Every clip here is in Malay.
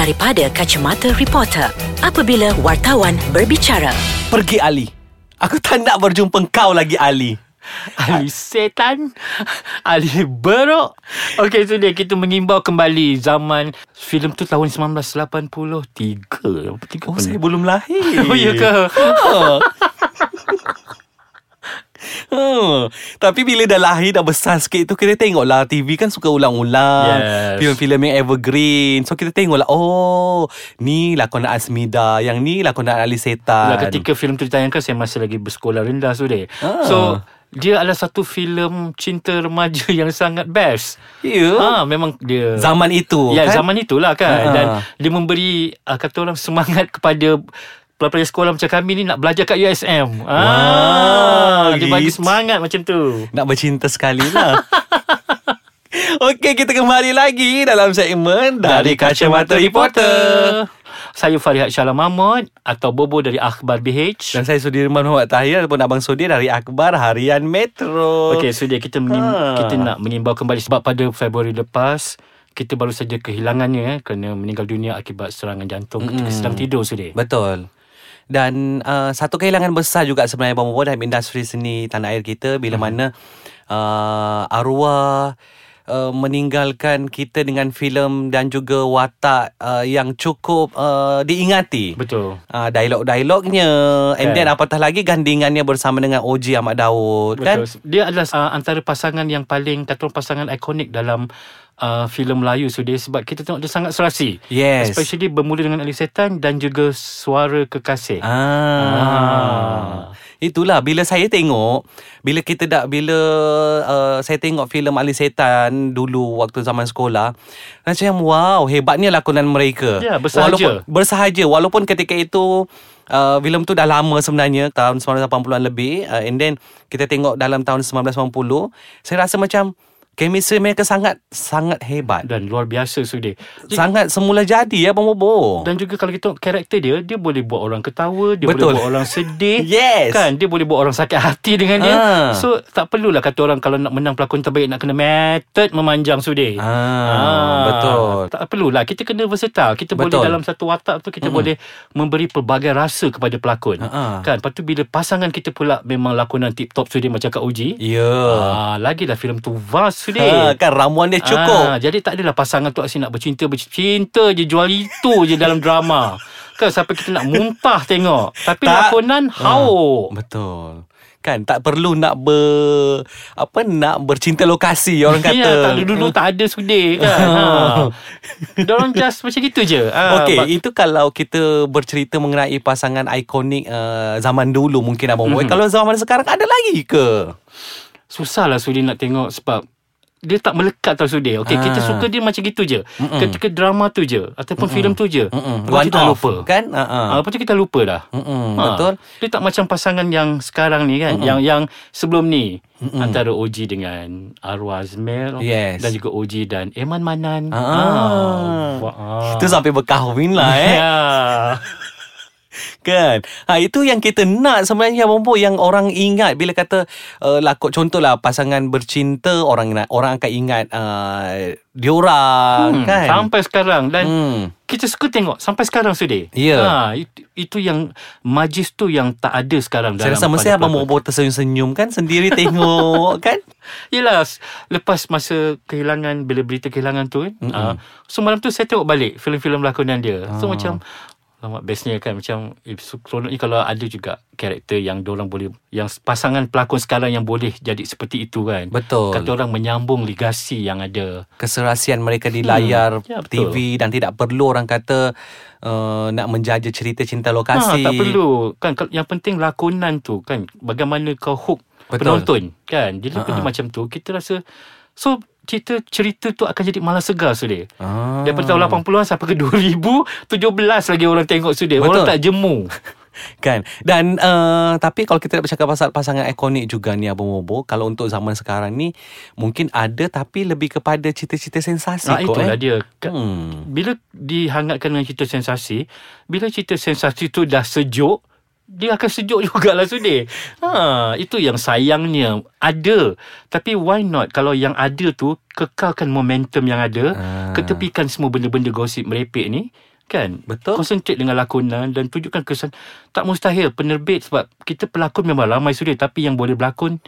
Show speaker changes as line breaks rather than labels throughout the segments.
daripada kacamata reporter apabila wartawan berbicara.
Pergi Ali. Aku tak nak berjumpa kau lagi Ali.
Ali setan Ali beruk Okey so dia Kita mengimbau kembali Zaman filem tu tahun 1983 Apa tiga
Oh,
pun?
saya belum lahir.
Oh ya ke
Oh, tapi bila dah lahir dah besar sikit tu kita tengoklah TV kan suka ulang-ulang
Yes.
filem-filem yang evergreen. So kita tengoklah oh ni lakonan Asmida, yang ni lakonan Ali Setan.
Lah ketika filem tu ditayangkan Saya masih lagi bersekolah rendah dia
Ah.
So dia adalah satu filem cinta remaja yang sangat best.
Ya.
Ha, memang dia
Zaman itu
Ya,
kan?
zaman itulah kan.
Ha.
Dan dia memberi uh, kata orang semangat kepada pelajar sekolah macam kami ni nak belajar kat USM. Ah, dia bagi semangat macam tu.
Nak bercinta sekali lah. Okey, kita kembali lagi dalam segmen Dari Kacamata Reporter.
Saya Farihat Syalam Mahmud atau Bobo dari Akhbar BH.
Dan saya Sudirman Muhammad Tahir ataupun Abang Sudir dari Akbar Harian Metro.
Okey, so dia kita mengim,
Ha.
kita nak mengimbau kembali sebab pada Februari lepas kita baru saja kehilangannya eh, kerana meninggal dunia akibat serangan jantung ketika sedang tidur sudah.
Betul. Dan uh, satu kehilangan besar juga sebenarnya Bobo dalam industri seni tanah air kita bila hmm. mana uh, arwah uh, meninggalkan kita dengan filem dan juga watak uh, yang cukup uh, diingati.
Betul.
Uh, dialog-dialognya and
Kan.
then apatah lagi gandingannya bersama dengan OG Ahmad Daud kan
Betul. Dia adalah uh, antara pasangan yang paling kata pasangan ikonik dalam uh, filem Melayu sudah sebab kita tengok dia sangat serasi.
Yes.
Especially bermula dengan Ali Setan dan juga suara kekasih.
Ah. Itulah bila saya tengok bila kita dah bila uh, saya tengok filem Ali Setan dulu waktu zaman sekolah macam wow hebatnya lakonan mereka.
Ya, bersahaja.
Walaupun bersahaja walaupun ketika itu uh, filem tu dah lama sebenarnya tahun 1980-an lebih uh, and then kita tengok dalam tahun 1990 saya rasa macam chemistry mereka sangat sangat hebat.
Dan luar biasa sudah.
Sangat semula jadi ya Bang Bobo.
Dan juga kalau kita tengok karakter dia, dia boleh buat orang ketawa, dia
Betul.
boleh buat orang sedih.
Yes.
Kan? Dia boleh buat orang sakit hati dengan dia.
Ah.
So, tak perlulah kata orang kalau nak menang pelakon terbaik nak kena method memanjang sudah.
Ah, betul.
Tak perlulah. Kita kena versatile. Kita
Betul.
boleh dalam satu watak tu kita mm boleh memberi pelbagai rasa kepada pelakon.
Ah.
Kan? Lepas tu bila pasangan kita pula memang lakonan tip top sudah macam Kak Uji.
Ya.
Ah, lagilah filem tu vast sudah.
Ha, kan ramuan dia cukup.
Ah, jadi tak adalah pasangan tu asyik nak bercinta Bercinta je Jual itu je dalam drama Kan sampai kita nak muntah tengok Tapi
Tak.
lakonan hauk
Betul. Kan tak perlu nak ber apa nak bercinta lokasi orang kata.
Ya, tak dulu-dulu tak ada sudir kan. ha. Diorang just macam gitu je. Ha,
Okey, itu kalau kita bercerita mengenai pasangan ikonik uh, zaman dulu mungkin Abang Boy.
Mhm.
Kalau zaman sekarang ada lagi ke?
susah lah Sudi nak tengok sebab dia tak melekat tau Sudi. Okey,
Ah.
kita suka dia macam gitu je.
Mm-mm.
Ketika drama tu je ataupun filem tu je.
Mm-mm.
Lepas kita
off,
lupa.
kan? Ha, ha.
Ah, lepas tu kita lupa dah.
Mm-mm,
Ha,
betul.
Dia tak macam pasangan yang sekarang ni kan. Yang yang sebelum ni. Antara OG dengan Arwah Azmil.
Yes.
Dan juga OG dan Eman Manan.
Ah.
wah, ah.
Itu sampai berkahwin lah eh.
Ya.
Kan ha, Itu yang kita nak sebenarnya Bombo Yang orang ingat Bila kata uh, lakon, Contohlah pasangan bercinta Orang nak orang akan ingat uh, Diorang
Hmm,
kan
Sampai sekarang. Dan
hmm.
kita suka tengok sampai sekarang sudah.
Ya.
Ha, itu, itu yang majlis tu yang tak ada sekarang
Saya rasa mesti Abang. Bobo tersenyum-senyum kan Sendiri tengok kan
Yelah Lepas masa kehilangan Bila berita kehilangan tu kan uh, So malam tu saya tengok balik Filem-filem lakonan dia So
Ah.
macam Alamak bestnya kan Macam eh, Seronoknya kalau ada juga Karakter yang orang boleh Yang pasangan pelakon sekarang Yang boleh jadi seperti itu kan
Betul.
Kata orang menyambung legasi yang ada
Keserasian mereka di layar
Ya, betul.
TV Dan tidak perlu orang kata uh, Nak menjaja cerita cinta
ha,
lokasi
Tak perlu kan Yang penting lakonan tu kan Bagaimana kau hook
Betul.
penonton kan Jadi
Ha-ha.
uh macam tu Kita rasa So cerita cerita tu akan jadi malas segar sudah.
ah.
Daripada tahun 80-an sampai ke 2017 lagi orang tengok sudah. Orang tak jemu.
Kan Dan uh, Tapi kalau kita nak bercakap Pasal pasangan ikonik juga ni Abang Bobo Kalau untuk zaman sekarang ni Mungkin ada Tapi lebih kepada Cerita-cerita sensasi
Ah,
kot
itulah
eh.
dia.
Hmm.
Bila dihangatkan dengan cerita sensasi, bila cerita sensasi tu dah sejuk, dia akan sejuk jugalah sudah. Ha, itu yang sayangnya ada. Tapi why not kalau yang ada tu kekalkan momentum yang ada,
Ah.
ketepikan semua benda-benda gosip merepek ni. Kan
Betul.
Concentrate dengan lakonan Dan tunjukkan kesan Tak mustahil penerbit Sebab kita pelakon memang ramai sudah Tapi yang boleh berlakon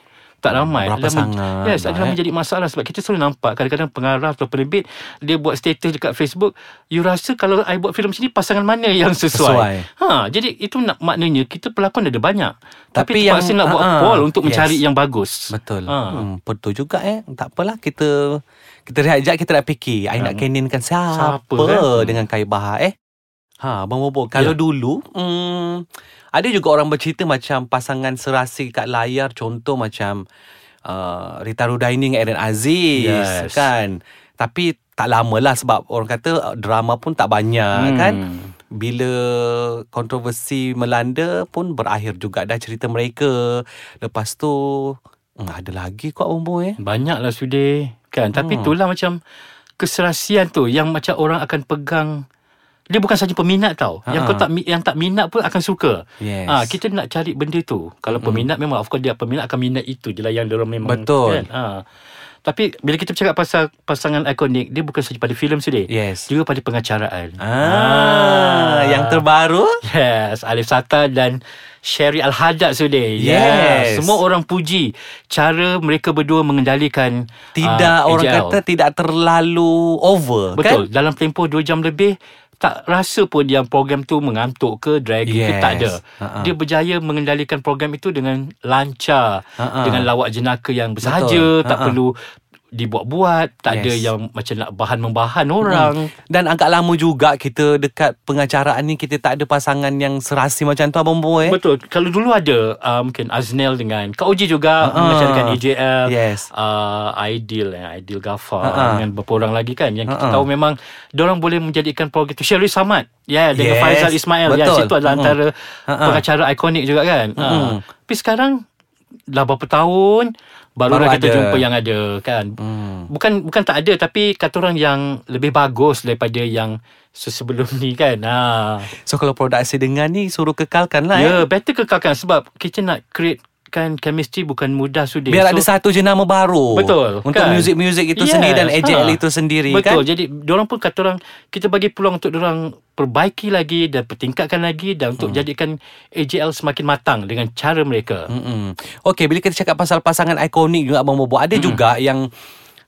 tak ramai
Berapa
Adalah men-
sangat
Yes
lah,
adalah
eh.
menjadi masalah Sebab kita selalu nampak Kadang-kadang pengarah atau penerbit Dia buat status dekat Facebook You rasa kalau I buat filem sini Pasangan mana yang sesuai,
Sesuai.
Ha, Jadi itu nak, maknanya Kita pelakon ada banyak
Tapi
Tapi,
yang-
terpaksa nak buat
ah,
poll Untuk
yes.
mencari yang bagus
Betul.
Ha.
Hmm, betul juga eh. Tak apalah kita kita rehat sekejap kita nak fikir. I nak caninkan siapa,
Siapa, kan?
dengan Kai Bahar eh. Ha, Abang Bobo, kalau
Ya.
dulu hmm, ada juga orang bercerita macam pasangan serasi kat layar contoh macam uh, Rita Rudaini dengan Aaron Aziz
Yes.
kan. Tapi tak lama lah sebab orang kata uh, drama pun tak banyak
Hmm.
kan. Bila kontroversi melanda pun berakhir juga dah cerita mereka. Lepas tu hmm, ada lagi kot Abang Bobo eh.
Banyak lah sudah kan Tapi
Hmm.
itulah macam Keserasian tu Yang macam orang akan pegang Dia bukan saja peminat tau Yang
Ha-ha.
kau tak yang tak minat pun akan suka
Yes.
Ah, Kita nak cari benda tu Kalau peminat memang Of course dia peminat akan minat itu je lah Yang dia memang
Betul.
kan? ha. Tapi bila kita bercakap pasal pasangan ikonik Dia bukan saja pada filem sudah
Yes.
Juga pada pengacaraan
Ah, yang terbaru
Yes, Alif Sata dan Sherry Al-Haddad sudah.
Yes.
Semua orang puji cara mereka berdua mengendalikan
tidak
ah,
orang kata tidak terlalu over
Betul.
kan?
Dalam tempoh 2 jam lebih tak rasa pun yang program tu mengantuk ke drag yes. ke tak ada.
Ha-ha.
Dia berjaya mengendalikan program itu dengan lancar
Ha-ha.
dengan lawak jenaka yang bersahaja,
Betul.
tak
Ha-ha.
perlu dibuat-buat, tak ada
Yes.
yang macam nak bahan-membahan orang.
Dan agak lama juga kita dekat pengacaraan ni kita tak ada pasangan yang serasi macam tu Abang Bo eh.
Betul. Kalau dulu ada uh, mungkin Aznel dengan Kak Uji juga
Ha-ha.
mengacarkan AJL.
Yes.
Uh, Ideal eh, Ideal Ghaffar
Ha-ha.
dengan beberapa orang lagi kan yang kita
Ha-ha.
tahu memang diorang boleh menjadikan program tu Sherry Samad ya yeah, dengan
Yes.
Faizal Ismail ya
Betul.
situ adalah
Mm-mm.
antara
Ha-ha.
pengacara ikonik juga kan. Ha.
Mm-mm.
Tapi sekarang dah berapa tahun barulah
Baru
kita
ada.
jumpa yang ada kan.
Hmm.
Bukan bukan tak ada tapi kata orang yang lebih bagus daripada yang sebelum ni kan. Ha.
So kalau produksi dengan ni suruh kekalkan lah
Ya,
eh.
yeah, better kekalkan sebab kita nak create kan chemistry bukan mudah sudah.
Biar ada satu jenama baru
Betul,
Untuk
kan?
muzik-muzik itu
Yes,
sendiri Dan AJL
ha.
itu sendiri
Betul.
kan
Jadi orang pun kata orang kita bagi peluang untuk orang perbaiki lagi dan pertingkatkan lagi dan untuk hmm. jadikan AJL semakin matang dengan cara mereka. Hmm.
Okay bila kita cakap pasal pasangan ikonik juga Abang Bobo Ada juga yang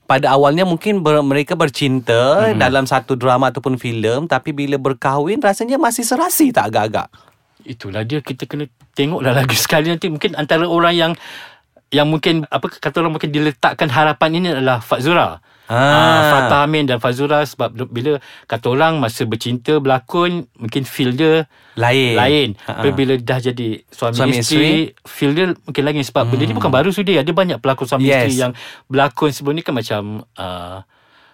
pada awalnya mungkin ber, mereka bercinta mm dalam satu drama ataupun filem tapi bila berkahwin rasanya masih serasi tak agak-agak.
Itulah dia kita kena tengoklah lagi sekali nanti mungkin antara orang yang yang mungkin apa kata orang mungkin diletakkan harapan ini adalah Fazura.
Ah.
Ah. Fatah Amin dan Fazura sebab bila kata orang masa bercinta berlakon mungkin feel dia
Lain.
lain.
Ha-ha.
Tapi bila dah jadi suami,
Suami
suami isteri, feel dia mungkin lain sebab hmm. benda ni bukan baru sudah. Ada banyak pelakon suami
Yes.
isteri yang berlakon sebelum ni kan macam uh,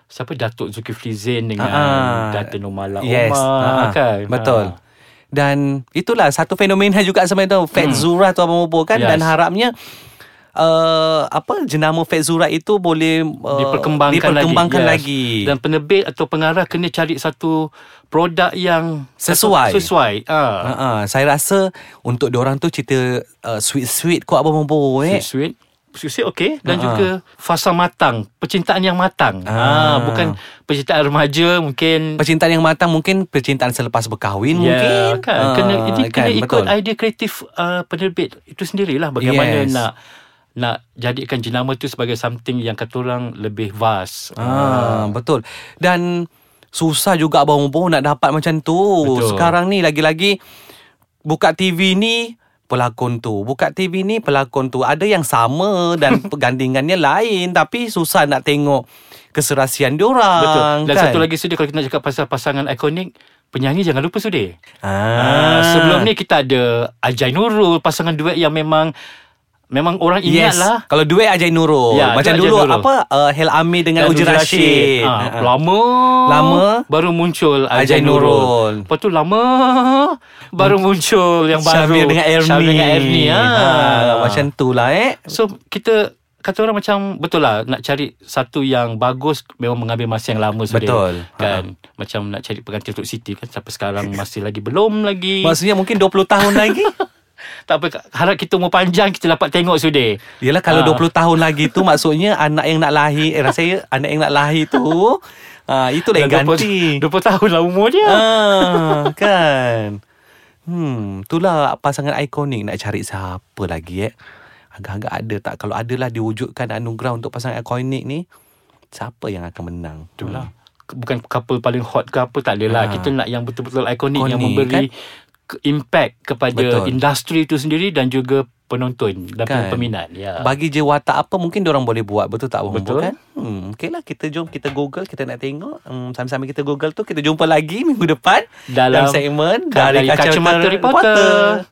siapa Datuk Zulkifli Zain dengan
Ah.
Dato' Nomala
Yes.
Omar
Ah,
kan.
Betul.
Ah.
Dan itulah satu fenomena juga sebenarnya tu Fat Zura tu Abang Bobo kan
Hmm. Yes.
dan harapnya uh, apa jenama Fat Zura itu boleh uh,
diperkembangkan,
diperkembangkan
lagi,
lagi.
Yes. Dan penerbit atau pengarah kena cari satu produk yang
Sesuai.
Sesuai. Ah.
Ha uh, saya rasa untuk diorang tu cerita uh, sweet-sweet kot Abang Bobo eh.
Sweet-sweet. Sweet okey dan
Ha-ha.
juga fasa matang, percintaan yang matang.
Ah.
Ah, bukan percintaan remaja mungkin
Percintaan yang matang mungkin percintaan selepas berkahwin
Ya,
mungkin.
kan.
Ah,
kena ini
kan,
kena ikut
betul.
idea kreatif uh, penerbit itu sendirilah bagaimana
Yes.
nak nak jadikan jenama tu sebagai something yang kata orang lebih vast.
Ah, betul. Dan susah juga Bobo nak dapat macam tu.
Betul.
Sekarang ni lagi-lagi buka TV ni pelakon tu. Buka TV ni pelakon tu. Ada yang sama dan pergandingannya lain tapi susah nak tengok keserasian diorang.
Betul. Dan
kan?
satu lagi sudi kalau kita nak cakap pasal pasangan ikonik, penyanyi jangan lupa sudi.
Ah.
Ah, sebelum ni kita ada Ajay Nurul, pasangan duet yang memang memang orang ingat
Yes.
lah.
Kalau duet Ajay Nurul.
Ya,
Macam dulu
Nurul.
apa uh, Hel Amir dengan Uji Rashid.
Ha,
Ha.
lama
Lama.
baru muncul
Ajay
Ajay
Nurul.
Nurul. Lepas tu lama baru muncul yang baru
Syamir dengan Ernie.
Syamir dengan Ernie. Ha.
Ha, macam tu lah eh.
So kita kata orang macam betul lah nak cari satu yang bagus memang mengambil masa yang lama sudah.
Betul.
Kan macam nak cari pengganti untuk Siti kan sampai sekarang masih lagi belum lagi.
Maksudnya mungkin 20 tahun lagi.
Tak apa Harap kita umur panjang Kita dapat tengok sudah
Yelah kalau
Ah.
20 tahun lagi tu Maksudnya anak yang nak lahir eh, Rasanya anak yang nak lahir tu ah, Itulah yang ganti
20 tahun lah umur dia
ah, Kan Hmm, itulah pasangan ikonik nak cari siapa lagi eh. Agak-agak ada tak? Kalau adalah diwujudkan anugerah untuk pasangan ikonik ni, siapa yang akan menang?
Itulah Bukan couple paling hot ke apa Tak adalah
Ah.
Kita nak yang betul-betul ikonik Yang memberi ke- Impact kepada
Betul.
industri itu sendiri Dan juga penonton Dan
Kan.
peminat ya.
Bagi je watak apa mungkin orang boleh buat betul tak
Betul.
Bobo, kan? Hmm, okey lah kita jom kita Google kita nak tengok. Hmm, sambil-sambil kita Google tu kita jumpa lagi minggu depan
Dalam
segmen
dari Kacamata Reporter.